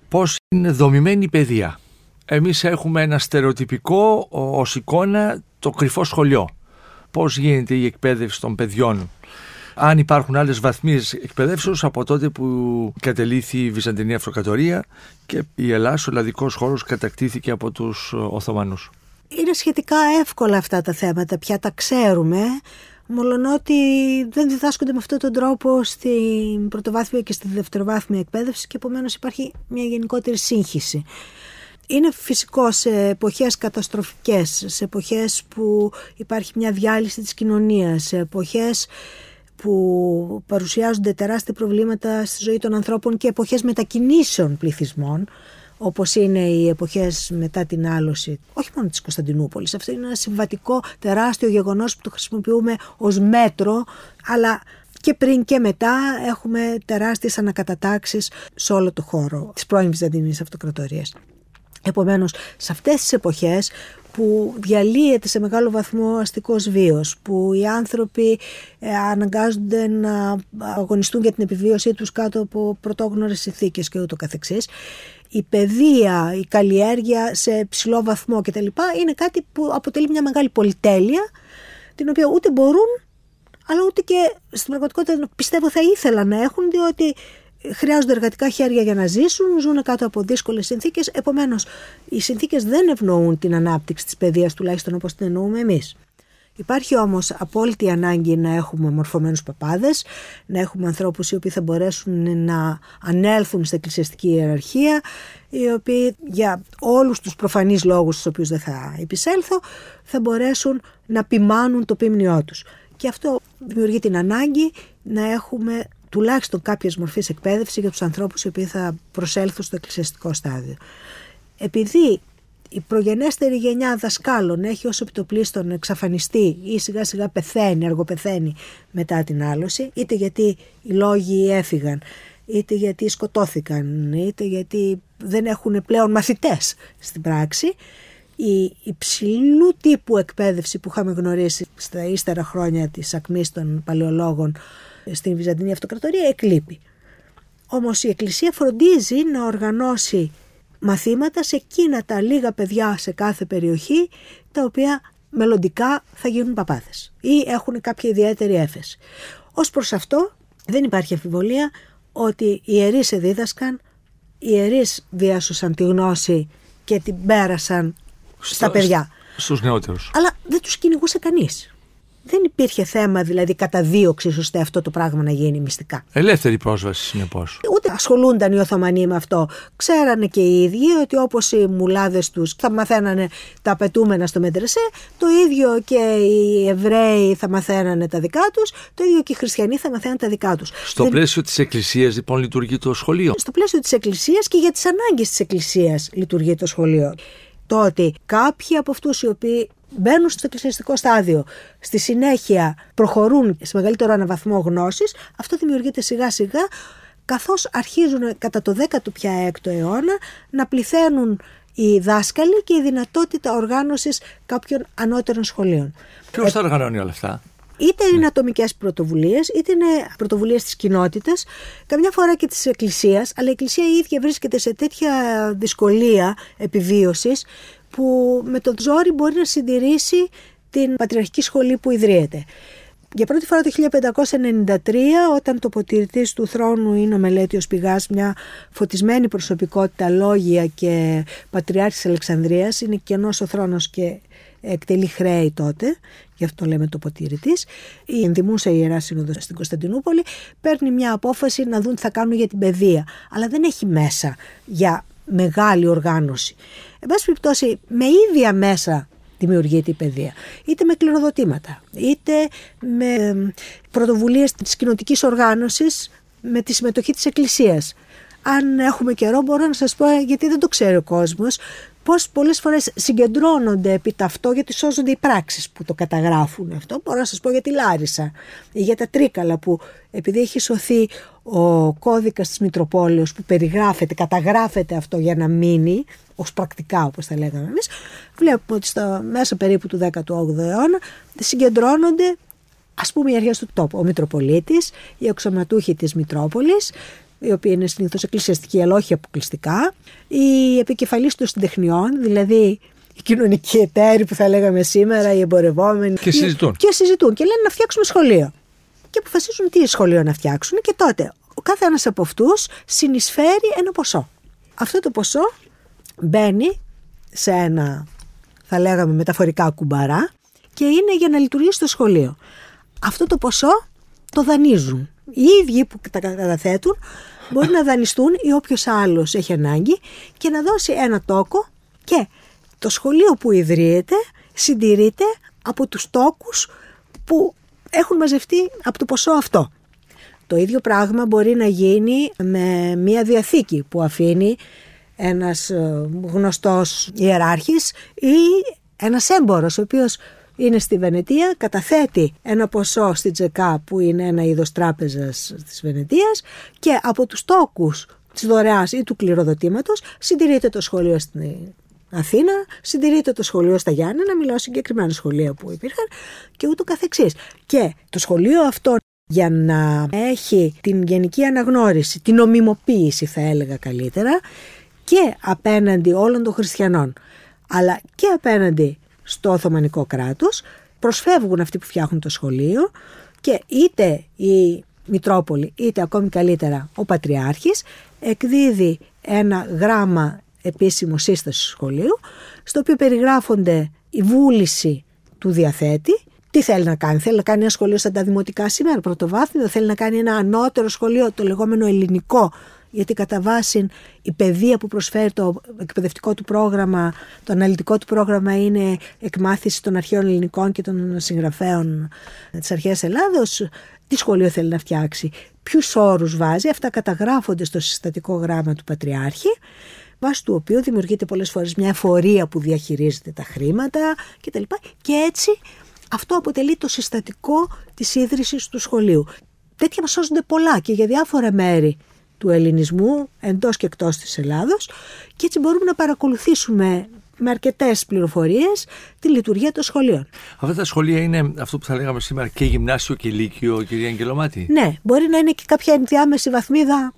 πώς είναι δομημένη η παιδεία. Εμείς έχουμε ένα στερεοτυπικό ως εικόνα το κρυφό σχολείο. Πώς γίνεται η εκπαίδευση των παιδιών αν υπάρχουν άλλες βαθμίες εκπαιδεύσεως από τότε που κατελήθη η Βυζαντινή Αυτοκρατορία και η Ελλάδα, ο ελλαδικό χώρος, κατακτήθηκε από τους Οθωμανούς. Είναι σχετικά εύκολα αυτά τα θέματα, πια τα ξέρουμε. Μολονότι δεν διδάσκονται με αυτόν τον τρόπο στην πρωτοβάθμια και στη δευτεροβάθμια εκπαίδευση και επομένως υπάρχει μια γενικότερη σύγχυση. Είναι φυσικό σε εποχές καταστροφικές, σε εποχές που υπάρχει μια διάλυση της κοινωνίας, σε εποχές που παρουσιάζονται τεράστια προβλήματα στη ζωή των ανθρώπων και εποχές μετακινήσεων πληθυσμών όπως είναι οι εποχές μετά την άλωση, όχι μόνο της Κωνσταντινούπολης. Αυτό είναι ένα συμβατικό τεράστιο γεγονός που το χρησιμοποιούμε ως μέτρο, αλλά και πριν και μετά έχουμε τεράστιες ανακατατάξεις σε όλο το χώρο της πρώην Βυζαντινής Αυτοκρατορίας. Επομένως, σε αυτές τις εποχές που διαλύεται σε μεγάλο βαθμό αστικός βίος, που οι άνθρωποι ε, αναγκάζονται να αγωνιστούν για την επιβίωσή τους κάτω από πρωτόγνωρες ηθίκες και ούτω καθεξής, η παιδεία, η καλλιέργεια σε ψηλό βαθμό κτλ. είναι κάτι που αποτελεί μια μεγάλη πολυτέλεια, την οποία ούτε μπορούν αλλά ούτε και στην πραγματικότητα πιστεύω θα ήθελα να έχουν, διότι χρειάζονται εργατικά χέρια για να ζήσουν, ζουν κάτω από δύσκολες συνθήκες. Επομένως, οι συνθήκες δεν ευνοούν την ανάπτυξη της παιδείας, τουλάχιστον όπως την εννοούμε εμείς. Υπάρχει όμως απόλυτη ανάγκη να έχουμε μορφωμένους παπάδες, να έχουμε ανθρώπους οι οποίοι θα μπορέσουν να ανέλθουν στην εκκλησιαστική ιεραρχία, οι οποίοι για όλους τους προφανείς λόγους στους οποίους δεν θα επισέλθω, θα μπορέσουν να ποιμάνουν το πίμνιό τους. Και αυτό δημιουργεί την ανάγκη να έχουμε τουλάχιστον κάποιες μορφές εκπαίδευσης για τους ανθρώπους οι οποίοι θα προσέλθουν στο εκκλησιαστικό στάδιο. Επειδή η προγενέστερη γενιά δασκάλων έχει ως επιτοπλίστων εξαφανιστεί ή σιγά σιγά πεθαίνει, αργοπεθαίνει μετά την άλωση, είτε γιατί οι λόγοι έφυγαν, είτε γιατί σκοτώθηκαν, είτε γιατί δεν έχουν πλέον μαθητές στην πράξη, η υψηλού τύπου εκπαίδευση που είχαμε γνωρίσει στα ύστερα χρόνια της ακμής των παλαιολόγων στην Βυζαντινή Αυτοκρατορία εκλείπει. Όμως η Εκκλησία φροντίζει να οργανώσει μαθήματα σε εκείνα τα λίγα παιδιά σε κάθε περιοχή τα οποία μελλοντικά θα γίνουν παπάδες ή έχουν κάποια ιδιαίτερη έφεση. Ως προς αυτό δεν υπάρχει αμφιβολία ότι οι ιερείς εδίδασκαν, οι ιερείς διάσωσαν τη γνώση και την πέρασαν στα παιδιά. Στους νεότερους. Αλλά δεν τους κυνηγούσε κανείς δεν υπήρχε θέμα δηλαδή καταδίωξη ώστε αυτό το πράγμα να γίνει μυστικά. Ελεύθερη πρόσβαση συνεπώς. Ούτε ασχολούνταν οι Οθωμανοί με αυτό. Ξέρανε και οι ίδιοι ότι όπως οι μουλάδες τους θα μαθαίνανε τα απαιτούμενα στο Μεντρεσέ, το ίδιο και οι Εβραίοι θα μαθαίνανε τα δικά τους, το ίδιο και οι Χριστιανοί θα μαθαίνανε τα δικά τους. Στο δεν... πλαίσιο της Εκκλησίας λοιπόν λειτουργεί το σχολείο; Στο πλαίσιο της Εκκλησίας και για τις ανάγκες της Εκκλησίας λειτουργεί το σχολείο. Το ότι κάποιοι από αυτούς οι οποίοι μπαίνουν στο εκκλησιαστικό στάδιο, στη συνέχεια προχωρούν σε μεγαλύτερο αναβαθμό γνώσης, αυτό δημιουργείται σιγά σιγά καθώς αρχίζουν κατά το 16ο πια έκτο αιώνα να πληθαίνουν οι δάσκαλοι και η δυνατότητα οργάνωσης κάποιων ανώτερων σχολείων. Ποιος ε, θα οργανώνει όλα αυτά; Είτε είναι ατομικές πρωτοβουλίες, είτε είναι πρωτοβουλίες της κοινότητας, καμιά φορά και της Εκκλησίας, αλλά η Εκκλησία η ίδια βρίσκεται σε τέτοια δυσκολία επιβίωσης που με τον ζόρι μπορεί να συντηρήσει την πατριαρχική σχολή που ιδρύεται. Για πρώτη φορά το 1593, όταν το αποτηρητής του θρόνου είναι ο Μελέτιος Πηγάς, μια φωτισμένη προσωπικότητα, λόγια και πατριάρχης Αλεξανδρίας, είναι κενός ο θρόνος και εκτελεί χρέη τότε, γι' αυτό λέμε το αποτηρητής, η ενδημούσα Ιερά Σύνοδος στην Κωνσταντινούπολη, παίρνει μια απόφαση να δουν τι θα κάνουν για την παιδεία, αλλά δεν έχει μέσα για μεγάλη οργάνωση. Εν πάση περιπτώσει, με ίδια μέσα δημιουργείται η παιδεία. Είτε με κληροδοτήματα, είτε με πρωτοβουλίες της κοινοτικής οργάνωσης, με τη συμμετοχή της Εκκλησίας. Αν έχουμε καιρό μπορώ να σας πω, γιατί δεν το ξέρει ο κόσμος, πώς πολλές φορές συγκεντρώνονται επί ταυτό γιατί σώζονται οι πράξεις που το καταγράφουν αυτό. Μπορώ να σας πω για τη Λάρισα ή για τα Τρίκαλα που επειδή έχει σωθεί ο κώδικας της Μητροπόλεως που περιγράφεται, καταγράφεται αυτό για να μείνει ως πρακτικά όπως θα λέγαμε εμείς, βλέπουμε ότι στο μέσα περίπου του 18ου αιώνα συγκεντρώνονται ας πούμε οι αρχές του τόπου. Ο Μητροπολίτης, οι εξωματούχοι της Μητρόπολης, οι οποίοι είναι συνήθως εκκλησιαστικοί, αλλά όχι αποκλειστικά, οι επικεφαλεί των συντεχνιών, δηλαδή οι κοινωνικοί εταίροι που θα λέγαμε σήμερα, οι εμπορευόμενοι. Και συζητούν. Και συζητούν και λένε να φτιάξουμε σχολείο. Και αποφασίζουν τι σχολείο να φτιάξουν και τότε ο κάθε ένα από αυτούς συνεισφέρει ένα ποσό. Αυτό το ποσό μπαίνει σε ένα, θα λέγαμε μεταφορικά κουμπαρά και είναι για να λειτουργήσει το σχολείο. Αυτό το ποσό το δανείζουν. Οι ίδιοι που τα καταθέτουν μπορεί να δανειστούν ή όποιος άλλος έχει ανάγκη και να δώσει ένα τόκο και το σχολείο που ιδρύεται συντηρείται από τους τόκους που έχουν μαζευτεί από το ποσό αυτό. Το ίδιο πράγμα μπορεί να γίνει με μια διαθήκη που αφήνει ένας ε, γνωστός ιεράρχης ή ένας έμπορος ο οποίος είναι στη Βενετία, καταθέτει ένα ποσό στη Τζεκά που είναι ένα είδος τράπεζας της Βενετίας και από τους τόκους της δωρεάς ή του κληροδοτήματος συντηρείται το σχολείο στην Αθήνα, συντηρείται το σχολείο στα Γιάννενα, μιλάω συγκεκριμένα σχολεία που υπήρχαν και ούτω καθεξής. Και το σχολείο αυτό για να έχει την γενική αναγνώριση, την ομιμοποίηση θα έλεγα καλύτερα και απέναντι όλων των χριστιανών αλλά και απέναντι στο Οθωμανικό κράτος προσφεύγουν αυτοί που φτιάχνουν το σχολείο Και είτε η Μητρόπολη, είτε ακόμη καλύτερα ο Πατριάρχης, εκδίδει ένα γράμμα επίσημο σύστασης σχολείου, στο οποίο περιγράφονται η βούληση του διαθέτη, τι θέλει να κάνει. Θέλει να κάνει ένα σχολείο σαν τα δημοτικά σήμερα, πρωτοβάθμιο. Θέλει να κάνει ένα ανώτερο σχολείο, το λεγόμενο ελληνικό, γιατί κατά βάση η παιδεία που προσφέρει το εκπαιδευτικό του πρόγραμμα, το αναλυτικό του πρόγραμμα είναι εκμάθηση των αρχαίων ελληνικών και των συγγραφέων της αρχαίας Ελλάδος. Τι σχολείο θέλει να φτιάξει, ποιους όρους βάζει, αυτά καταγράφονται στο συστατικό γράμμα του Πατριάρχη βάσει του οποίου δημιουργείται πολλές φορές μια εφορία που διαχειρίζεται τα χρήματα κτλ. Και έτσι αυτό αποτελεί το συστατικό της ίδρυσης του σχολείου. Τέτοια μας σώζονται πολλά και για διάφορα μέρη του ελληνισμού εντός και εκτός της Ελλάδος και έτσι μπορούμε να παρακολουθήσουμε με αρκετές πληροφορίες τη λειτουργία των σχολείων. Αυτά τα σχολεία είναι αυτό που θα λέγαμε σήμερα και γυμνάσιο και λύκειο, κυρία Αγγελομάτη. Ναι, μπορεί να είναι και κάποια ενδιάμεση βαθμίδα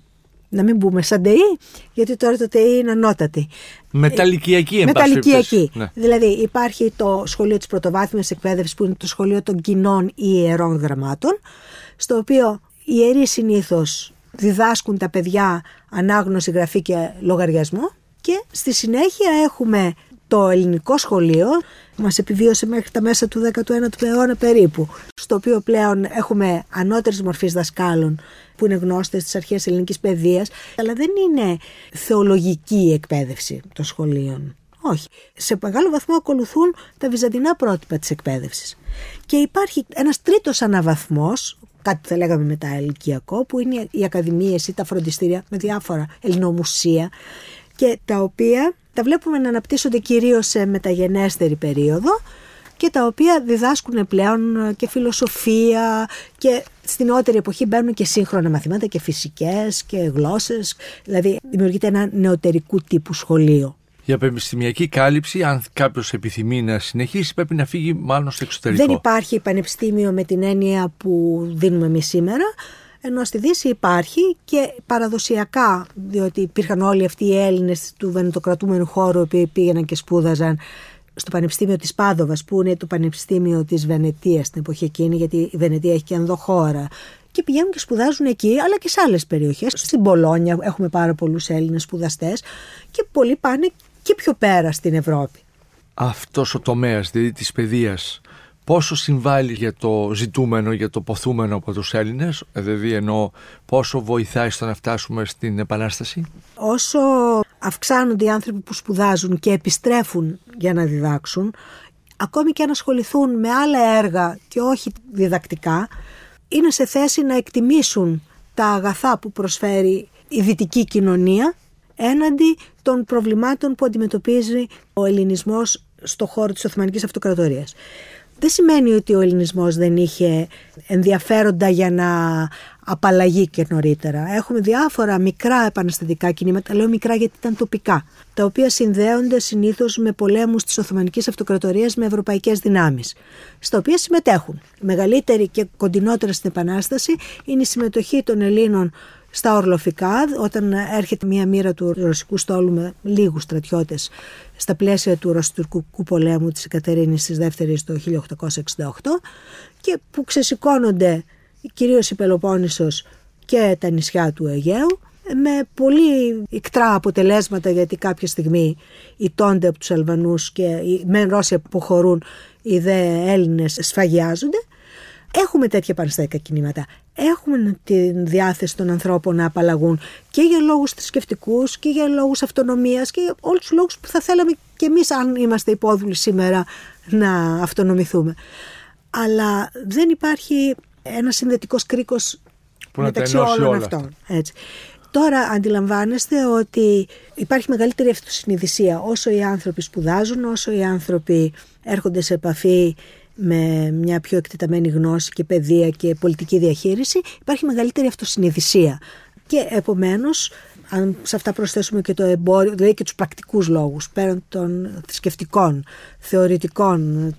να μην μπούμε σαν ΤΕΗ, γιατί τώρα το ΤΕΗ είναι ανώτατη. Μεταλλικιακή, εν Μεταλλικιακή. Ναι. Δηλαδή υπάρχει το σχολείο της πρωτοβάθμιας εκπαίδευσης που είναι το σχολείο των κοινών ή ιερών γραμμάτων, στο οποίο οι ιεροί συνήθως διδάσκουν τα παιδιά ανάγνωση, γραφή και λογαριασμό και στη συνέχεια έχουμε το ελληνικό σχολείο μας επιβίωσε μέχρι τα μέσα του 19ου αιώνα περίπου, στο οποίο πλέον έχουμε ανώτερης μορφής δασκάλων που είναι γνώστες της αρχαίας ελληνικής παιδείας, αλλά δεν είναι θεολογική η εκπαίδευση των σχολείων. Όχι. Σε μεγάλο βαθμό ακολουθούν τα βυζαντινά πρότυπα της εκπαίδευσης. Και υπάρχει ένας τρίτος αναβαθμός, κάτι που θα λέγαμε μετά ηλικιακό, που είναι οι ακαδημίες ή τα φροντιστήρια με διάφορα ελληνομουσία και τα οποία τα βλέπουμε να αναπτύσσονται κυρίως σε μεταγενέστερη περίοδο και τα οποία διδάσκουν πλέον και φιλοσοφία και στην νεότερη εποχή μπαίνουν και σύγχρονα μαθήματα και φυσικές και γλώσσες, δηλαδή δημιουργείται ένα νεωτερικού τύπου σχολείο. Για πανεπιστημιακή κάλυψη, αν κάποιος επιθυμεί να συνεχίσει, πρέπει να φύγει μάλλον στο εξωτερικό. Δεν υπάρχει πανεπιστήμιο με την έννοια που δίνουμε εμείς σήμερα ενώ στη Δύση υπάρχει και παραδοσιακά, διότι υπήρχαν όλοι αυτοί οι Έλληνες του βενετοκρατούμενου χώρου που πήγαιναν και σπούδαζαν στο Πανεπιστήμιο της Πάδοβας που είναι το Πανεπιστήμιο της Βενετίας στην εποχή εκείνη γιατί η Βενετία έχει και ενδοχώρα και πηγαίνουν και σπουδάζουν εκεί αλλά και σε άλλες περιοχές. Στην Πολόνια έχουμε πάρα πολλούς Έλληνες σπουδαστές και πολλοί πάνε και πιο πέρα στην Ευρώπη. Αυτός ο τομέας δηλαδή της παιδείας πόσο συμβάλλει για το ζητούμενο, για το ποθούμενο από τους Έλληνες, δηλαδή εννοώ πόσο βοηθάει στο να φτάσουμε στην Επανάσταση; Όσο αυξάνονται οι άνθρωποι που σπουδάζουν και επιστρέφουν για να διδάξουν, ακόμη και αν ασχοληθούν με άλλα έργα και όχι διδακτικά, είναι σε θέση να εκτιμήσουν τα αγαθά που προσφέρει η δυτική κοινωνία έναντι των προβλημάτων που αντιμετωπίζει ο ελληνισμός στο χώρο της Οθωμανικής Αυτοκρατορίας δεν σημαίνει ότι ο ελληνισμός δεν είχε ενδιαφέροντα για να απαλλαγεί και νωρίτερα. Έχουμε διάφορα μικρά επαναστατικά κινήματα, λέω μικρά γιατί ήταν τοπικά, τα οποία συνδέονται συνήθως με πολέμους της Οθωμανικής Αυτοκρατορίας με ευρωπαϊκές δυνάμεις, στα οποία συμμετέχουν. Μεγαλύτερη και κοντινότερα στην Επανάσταση είναι η συμμετοχή των Ελλήνων στα ορλοφικά, όταν έρχεται μια μοίρα του ρωσικού στόλου με λίγους στρατιώτες στα πλαίσια του ρωσιτουρκικού πολέμου της Εκατερίνης της δεύτερης το 1868 και που ξεσηκώνονται κυρίως η Πελοπόννησος και τα νησιά του Αιγαίου με πολύ ικτρά αποτελέσματα γιατί κάποια στιγμή ιτώνται από τους Αλβανούς και οι μεν Ρώσοι αποχωρούν οι δε Έλληνες σφαγιάζονται Έχουμε τέτοια παραστατικά κινήματα. Έχουμε τη διάθεση των ανθρώπων να απαλλαγούν και για λόγους θρησκευτικούς και για λόγους αυτονομίας και για όλους τους λόγους που θα θέλαμε και εμείς, αν είμαστε υπόδουλοι σήμερα, να αυτονομηθούμε. Αλλά δεν υπάρχει ένας συνδετικός κρίκος μεταξύ όλων αυτών. Έτσι. Τώρα αντιλαμβάνεστε ότι υπάρχει μεγαλύτερη αυτοσυνειδησία όσο οι άνθρωποι σπουδάζουν, όσο οι άνθρωποι έρχονται σε επαφή με μια πιο εκτεταμένη γνώση και παιδεία και πολιτική διαχείριση, υπάρχει μεγαλύτερη αυτοσυνειδησία. Και επομένως, αν σε αυτά προσθέσουμε και το εμπόριο, δηλαδή και τους πρακτικούς λόγους, πέραν των θρησκευτικών, θεωρητικών,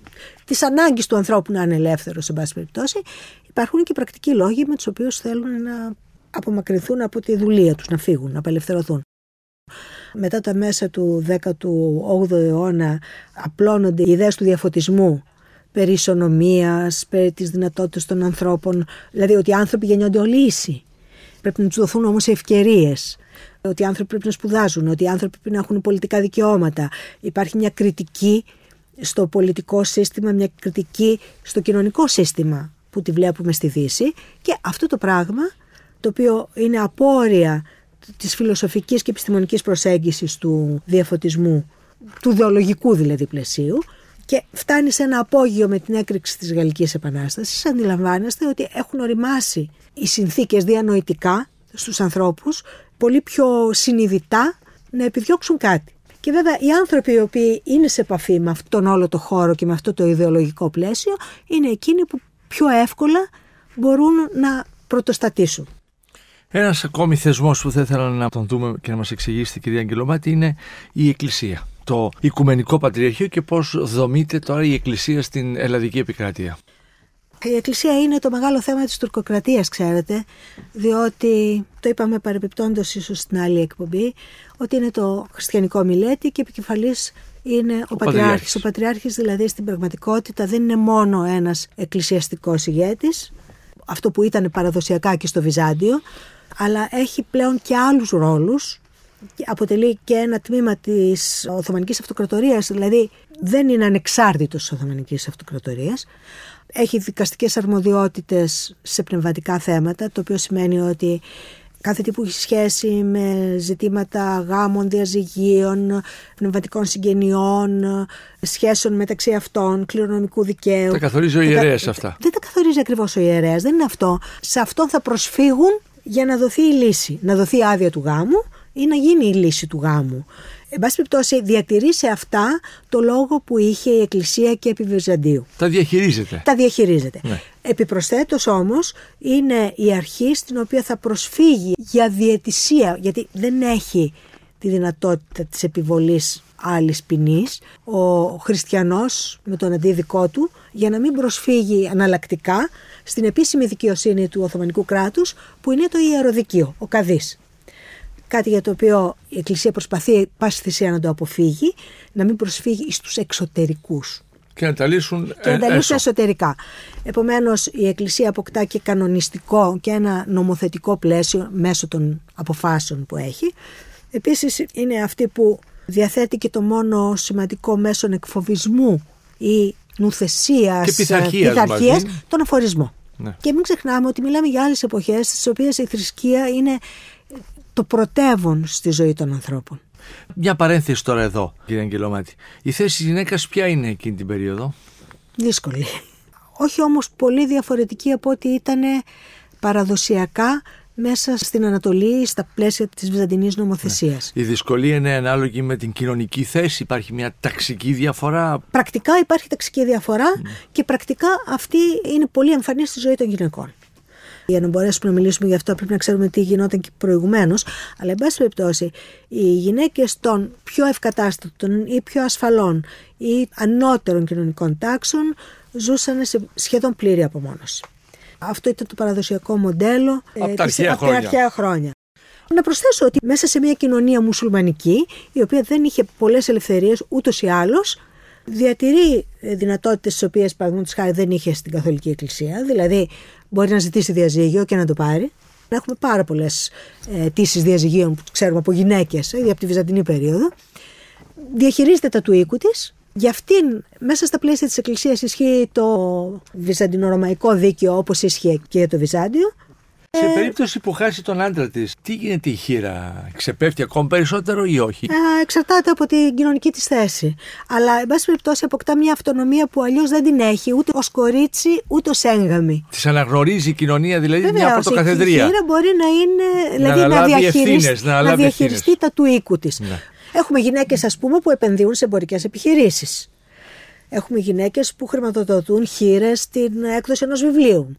της ανάγκης του ανθρώπου να είναι ελεύθερος, σε πάση περιπτώσει, υπάρχουν και πρακτικοί λόγοι με τους οποίους θέλουν να απομακρυνθούν από τη δουλεία τους, να φύγουν, να απελευθερωθούν. Μετά τα μέσα του 18ου αιώνα απλώνονται οι ιδέες του διαφωτισμού περί ισονομίας, περί της δυνατότητας των ανθρώπων, δηλαδή ότι οι άνθρωποι γεννιόνται όλοι ίσοι. Πρέπει να τους δοθούν όμως ευκαιρίες ότι οι άνθρωποι πρέπει να σπουδάζουν, ότι οι άνθρωποι πρέπει να έχουν πολιτικά δικαιώματα. Υπάρχει μια κριτική στο πολιτικό σύστημα, μια κριτική στο κοινωνικό σύστημα που τη βλέπουμε στη Δύση και αυτό το πράγμα το οποίο είναι απόρρια της φιλοσοφικής και επιστημονικής προσέγγισης του διαφωτισμού, του ιδεολογικού δηλαδή πλαισίου και φτάνει σε ένα απόγειο με την έκρηξη της Γαλλικής Επανάστασης αντιλαμβάνεστε ότι έχουν οριμάσει οι συνθήκες διανοητικά στους ανθρώπους πολύ πιο συνειδητά να επιδιώξουν κάτι. Και βέβαια οι άνθρωποι οι οποίοι είναι σε επαφή με αυτόν όλο το χώρο και με αυτό το ιδεολογικό πλαίσιο είναι εκείνοι που πιο εύκολα μπορούν να πρωτοστατήσουν. Ένας ακόμη θεσμός που θα ήθελα να τον δούμε και να μας εξηγήσει η κυρία Αγγελομάτη είναι η Εκκλησία. Το Οικουμενικό Πατριαρχείο και πώς δομείται τώρα η Εκκλησία στην Ελλαδική Επικράτεια. Η Εκκλησία είναι το μεγάλο θέμα της τουρκοκρατίας, ξέρετε, διότι το είπαμε παρεπιπτόντως ίσως στην άλλη εκπομπή, ότι είναι το χριστιανικό μιλέτη και επικεφαλής είναι ο, ο Πατριάρχης. Ο Πατριάρχης δηλαδή στην πραγματικότητα δεν είναι μόνο ένας εκκλησιαστικός ηγέτης, αυτό που ήταν παραδοσιακά και στο Βυζάντιο, αλλά έχει πλέον και άλλους ρόλους αποτελεί και ένα τμήμα της Οθωμανικής Αυτοκρατορίας, δηλαδή δεν είναι ανεξάρτητος της Οθωμανικής Αυτοκρατορίας. Έχει δικαστικές αρμοδιότητες σε πνευματικά θέματα, το οποίο σημαίνει ότι κάθε τι που έχει σχέση με ζητήματα γάμων, διαζυγίων, πνευματικών συγγενειών, σχέσεων μεταξύ αυτών, κληρονομικού δικαίου. Τα καθορίζει ο ιερέας αυτά. Δεν τα καθορίζει ακριβώς ο ιερέας, δεν είναι αυτό. Σε αυτόν θα προσφύγουν για να δοθεί η λύση, να δοθεί άδεια του γάμου ή να γίνει η λύση του γάμου. Εν πάση περιπτώσει, διατηρεί σε αυτά το λόγο που είχε η Εκκλησία και επί Βυζαντίου. Τα διαχειρίζεται. Τα διαχειρίζεται. Ναι. Επιπροσθέτως όμως είναι η αρχή στην οποία θα προσφύγει για διαιτησία, γιατί δεν έχει τη δυνατότητα της επιβολής άλλης ποινής, ο χριστιανός με τον αντίδικό του, για να μην προσφύγει αναλλακτικά στην επίσημη δικαιοσύνη του Οθωμανικού κράτους, που είναι το ιεροδικείο, ο Καδής κάτι για το οποίο η Εκκλησία προσπαθεί πάση θυσία να το αποφύγει, να μην προσφύγει στους εξωτερικούς. Και να τα λύσουν, και να τα λύσουν εσωτερικά. Επομένως η Εκκλησία αποκτά και κανονιστικό και ένα νομοθετικό πλαίσιο μέσω των αποφάσεων που έχει. Επίσης είναι αυτή που διαθέτει και το μόνο σημαντικό μέσο εκφοβισμού ή νουθεσίας, και πειθαρχίας, τον αφορισμό. Ναι. Και μην ξεχνάμε ότι μιλάμε για άλλες εποχές στις οποίες η θρησκεία είναι το πρωτεύον στη ζωή των ανθρώπων. Μια παρένθεση τώρα εδώ, κύριε Αγγελομάτη. Η θέση της γυναίκας ποια είναι εκείνη την περίοδο; Δύσκολη. Όχι όμως πολύ διαφορετική από ό,τι ήταν παραδοσιακά μέσα στην Ανατολή στα πλαίσια της Βυζαντινής νομοθεσίας. Ναι. Η δυσκολία είναι ανάλογη με την κοινωνική θέση, υπάρχει μια ταξική διαφορά. Πρακτικά υπάρχει ταξική διαφορά ναι. και πρακτικά αυτή είναι πολύ εμφανής στη ζωή των γυναικών. Για να μπορέσουμε να μιλήσουμε γι' αυτό, πρέπει να ξέρουμε τι γινόταν και προηγουμένως. Αλλά, εν πάση περιπτώσει, οι γυναίκες των πιο ευκατάστατων ή πιο ασφαλών ή ανώτερων κοινωνικών τάξεων ζούσαν σε σχεδόν πλήρη απομόνωση. Αυτό ήταν το παραδοσιακό μοντέλο από ε, τα αρχαία, χρόνια. αρχαία χρόνια. Να προσθέσω ότι μέσα σε μια κοινωνία μουσουλμανική, η οποία δεν είχε πολλές ελευθερίες ούτως ή άλλως, διατηρεί δυνατότητες τι οποίες, παραδείγματος χάρη, δεν είχε στην Καθολική Εκκλησία. Δηλαδή, μπορεί να ζητήσει διαζύγιο και να το πάρει. Έχουμε πάρα πολλές ε, αιτήσεις διαζυγίων που ξέρουμε από γυναίκες ε, από τη Βυζαντινή περίοδο. Διαχειρίζεται τα του οίκου της. Για αυτήν, μέσα στα πλαίσια της Εκκλησίας, ισχύει το βυζαντινο-ρωμαϊκό δίκαιο όπως ίσχυε και για το Βυζάντιο. Σε περίπτωση που χάσει τον άντρα της, τι γίνεται η χείρα, ξεπέφτει ακόμα περισσότερο ή όχι; Ε, εξαρτάται από την κοινωνική της θέση. Αλλά, εν πάση περιπτώσει, αποκτά μια αυτονομία που αλλιώς δεν την έχει ούτε ως κορίτσι ούτε ως έγκαμη. Της αναγνωρίζει η κοινωνία, δηλαδή Βεβαίως, μια πρωτοκαθεδρία. Η χείρα μπορεί να είναι. Δηλαδή να, να, διαχειριστεί, να, να διαχειριστεί τα του οίκου της. Ναι. Έχουμε γυναίκες, ας πούμε, που επενδύουν σε εμπορικές επιχειρήσεις. Έχουμε γυναίκες που χρηματοδοτούν χείρες στην έκδοση ενός βιβλίου.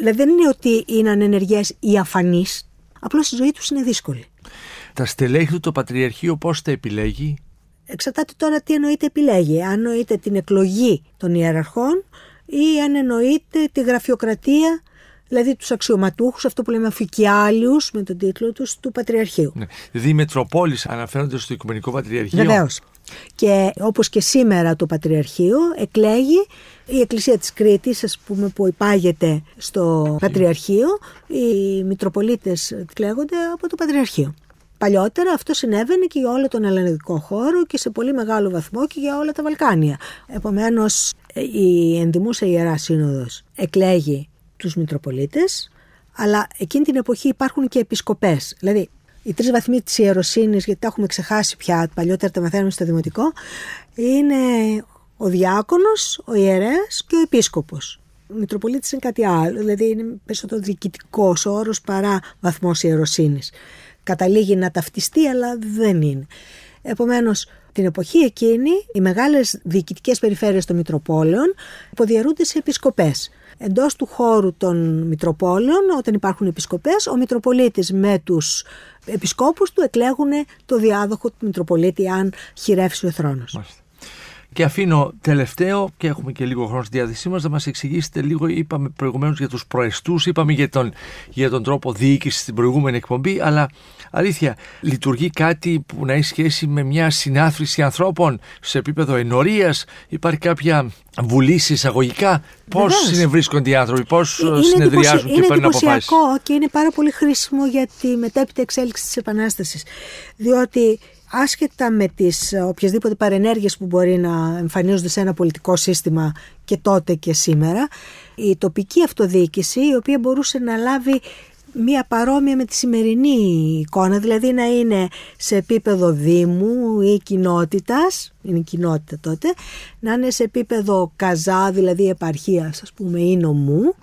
Δηλαδή δεν είναι ότι είναι ανενεργές ή αφανείς, απλώς η ζωή τους είναι δύσκολη. Τα στελέχη του το Πατριαρχείο πώς τα επιλέγει; Εξαρτάται τώρα τι εννοείται επιλέγει. Αν εννοείται την εκλογή των ιεραρχών ή αν εννοείται τη γραφειοκρατία δηλαδή τους αξιωματούχους, αυτό που λέμε αφικιάλιους με τον τίτλο τους, του Πατριαρχείου. Ναι. Δηλαδή οι Μετροπόλεις αναφέρονται στο Οικουμενικό Πατριαρχείο. Βεβαίως. Και όπως και σήμερα το Πατριαρχείο εκλέγει η Εκκλησία της Κρήτης, ας πούμε, που υπάγεται στο Πατριαρχείο, οι Μητροπολίτες εκλέγονται από το Πατριαρχείο. Παλιότερα αυτό συνέβαινε και για όλο τον ελληνικό χώρο και σε πολύ μεγάλο βαθμό και για όλα τα Βαλκάνια. Επομένως η ενδημούσα Ιερά Σύνοδος εκλέγει τους Μητροπολίτες, αλλά εκείνη την εποχή υπάρχουν και επισκοπές. Δηλαδή οι τρεις βαθμοί της ιεροσύνης, γιατί τα έχουμε ξεχάσει πια, παλιότερα τα μαθαίνουμε στο δημοτικό, είναι ο διάκονος, ο ιερέας και ο επίσκοπος. Ο Μητροπολίτης είναι κάτι άλλο, δηλαδή είναι περισσότερο διοικητικός όρος παρά βαθμός ιεροσύνης. Καταλήγει να ταυτιστεί, αλλά δεν είναι. Επομένως, την εποχή εκείνη, οι μεγάλες διοικητικές περιφέρειες των Μητροπόλεων υποδιαιρούνται σε επισκοπές. Εντός του χώρου των Μητροπόλεων, όταν υπάρχουν επισκοπές, ο Μητροπολίτης με τους επισκόπους του εκλέγουν το διάδοχο του Μητροπολίτη αν χειρεύσει ο θρόνος. Και αφήνω τελευταίο, και έχουμε και λίγο χρόνο στη διάθεσή μας, να μας εξηγήσετε λίγο. Είπαμε προηγουμένως για τους προεστούς, είπαμε για τον, για τον τρόπο διοίκησης στην προηγούμενη εκπομπή, αλλά αλήθεια, λειτουργεί κάτι που να έχει σχέση με μια συνάθρηση ανθρώπων σε επίπεδο ενορίας, υπάρχει κάποια βουλή εισαγωγικά. Πώς συνευρίσκονται οι άνθρωποι, πώς συνεδριάζουν και παίρνουν αποφάσεις; Είναι και είναι πάρα πολύ χρήσιμο για τη μετέπειτα εξέλιξη της Επανάστασης. Διότι άσχετα με τις οποιασδήποτε παρενέργειες που μπορεί να εμφανίζονται σε ένα πολιτικό σύστημα και τότε και σήμερα, η τοπική αυτοδιοίκηση η οποία μπορούσε να λάβει μία παρόμοια με τη σημερινή εικόνα, δηλαδή να είναι σε επίπεδο δήμου ή κοινότητας, είναι κοινότητα τότε, να είναι σε επίπεδο καζά, δηλαδή επαρχίας ας πούμε ή νομού,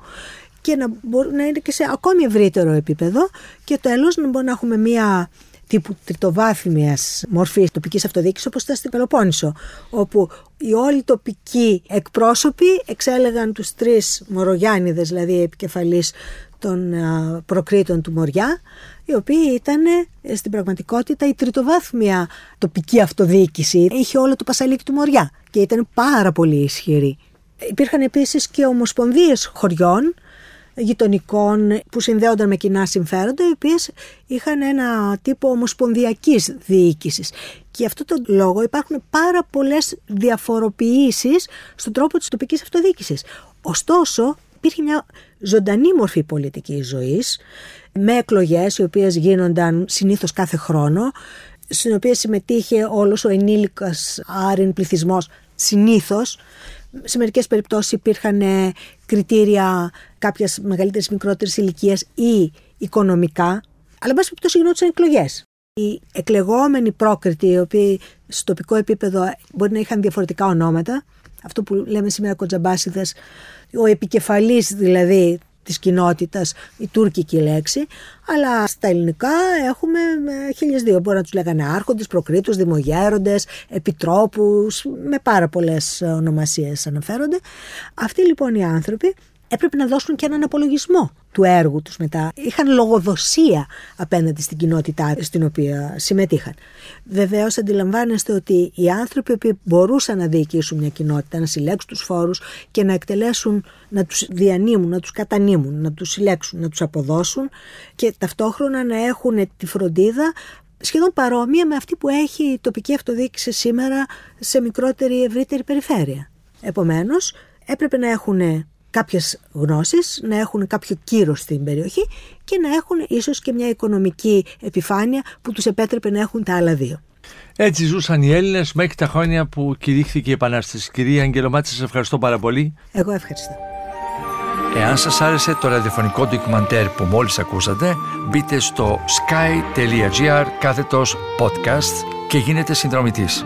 και να, μπορεί, να είναι και σε ακόμη ευρύτερο επίπεδο και τέλος να μπορούμε να έχουμε μία τύπου τριτοβάθμιας μορφής τοπικής αυτοδιοίκησης, όπως ήταν στην Πελοπόννησο, όπου οι όλοι τοπικοί εκπρόσωποι εξέλεγαν τους τρεις Μορογιάννηδε, δηλαδή επικεφαλής των προκρήτων του Μοριά, οι οποίοι ήταν ε, στην πραγματικότητα η τριτοβάθμια τοπική αυτοδιοίκηση. Είχε όλο το πασαλίκι του Μοριά και ήταν πάρα πολύ ισχυρή. Υπήρχαν επίσης και ομοσπονδίες χωριών γειτονικών που συνδέονταν με κοινά συμφέροντα, οι οποίες είχαν ένα τύπο ομοσπονδιακής διοίκησης. Και γι' αυτό τον λόγο υπάρχουν πάρα πολλές διαφοροποιήσεις στον τρόπο της τοπικής αυτοδιοίκησης. Ωστόσο, υπήρχε μια ζωντανή μορφή πολιτικής ζωής, με εκλογές οι οποίες γίνονταν συνήθως κάθε χρόνο, στην οποία συμμετείχε όλος ο ενήλικας άριν πληθυσμός συνήθως σε μερικές περιπτώσεις υπήρχαν ε, κριτήρια κάποιας μεγαλύτερης μικρότερης ηλικίας ή οικονομικά, αλλά εν πάση περιπτώσει γινόντουσαν εκλογές. Οι εκλεγόμενοι πρόκριτοι, οι οποίοι στο τοπικό επίπεδο μπορεί να είχαν διαφορετικά ονόματα, αυτό που λέμε σήμερα κοντζαμπάσιδες, ο επικεφαλής δηλαδή της κοινότητας, η τουρκική λέξη, αλλά στα ελληνικά έχουμε χίλιες δύο. Μπορεί να τους λέγανε άρχοντες, προκρίτους, δημογέροντες, επιτρόπους, με πάρα πολλές ονομασίες αναφέρονται. Αυτοί λοιπόν οι άνθρωποι έπρεπε να δώσουν και έναν απολογισμό του έργου τους μετά. Είχαν λογοδοσία απέναντι στην κοινότητα στην οποία συμμετείχαν. Βεβαίως αντιλαμβάνεστε ότι οι άνθρωποι που μπορούσαν να διοικήσουν μια κοινότητα, να συλλέξουν τους φόρους και να εκτελέσουν, να τους διανύμουν, να τους κατανείμουν, να τους συλλέξουν, να τους αποδώσουν και ταυτόχρονα να έχουν τη φροντίδα σχεδόν παρόμοια με αυτή που έχει η τοπική αυτοδιοίκηση σήμερα σε μικρότερη ή ευρύτερη περιφέρεια. Επομένως, έπρεπε να έχουν κάποιες γνώσεις, να έχουν κάποιο κύρος στην περιοχή και να έχουν ίσως και μια οικονομική επιφάνεια που τους επέτρεπε να έχουν τα άλλα δύο. Έτσι ζούσαν οι Έλληνες μέχρι τα χρόνια που κηρύχθηκε η Επανάσταση. Κυρία Αγγελομάτη, σας ευχαριστώ πάρα πολύ. Εγώ ευχαριστώ. Εάν σας άρεσε το ραδιοφωνικό ντοκιμαντέρ που μόλις ακούσατε, μπείτε στο sky.gr κάθετος podcast και γίνετε συνδρομητής.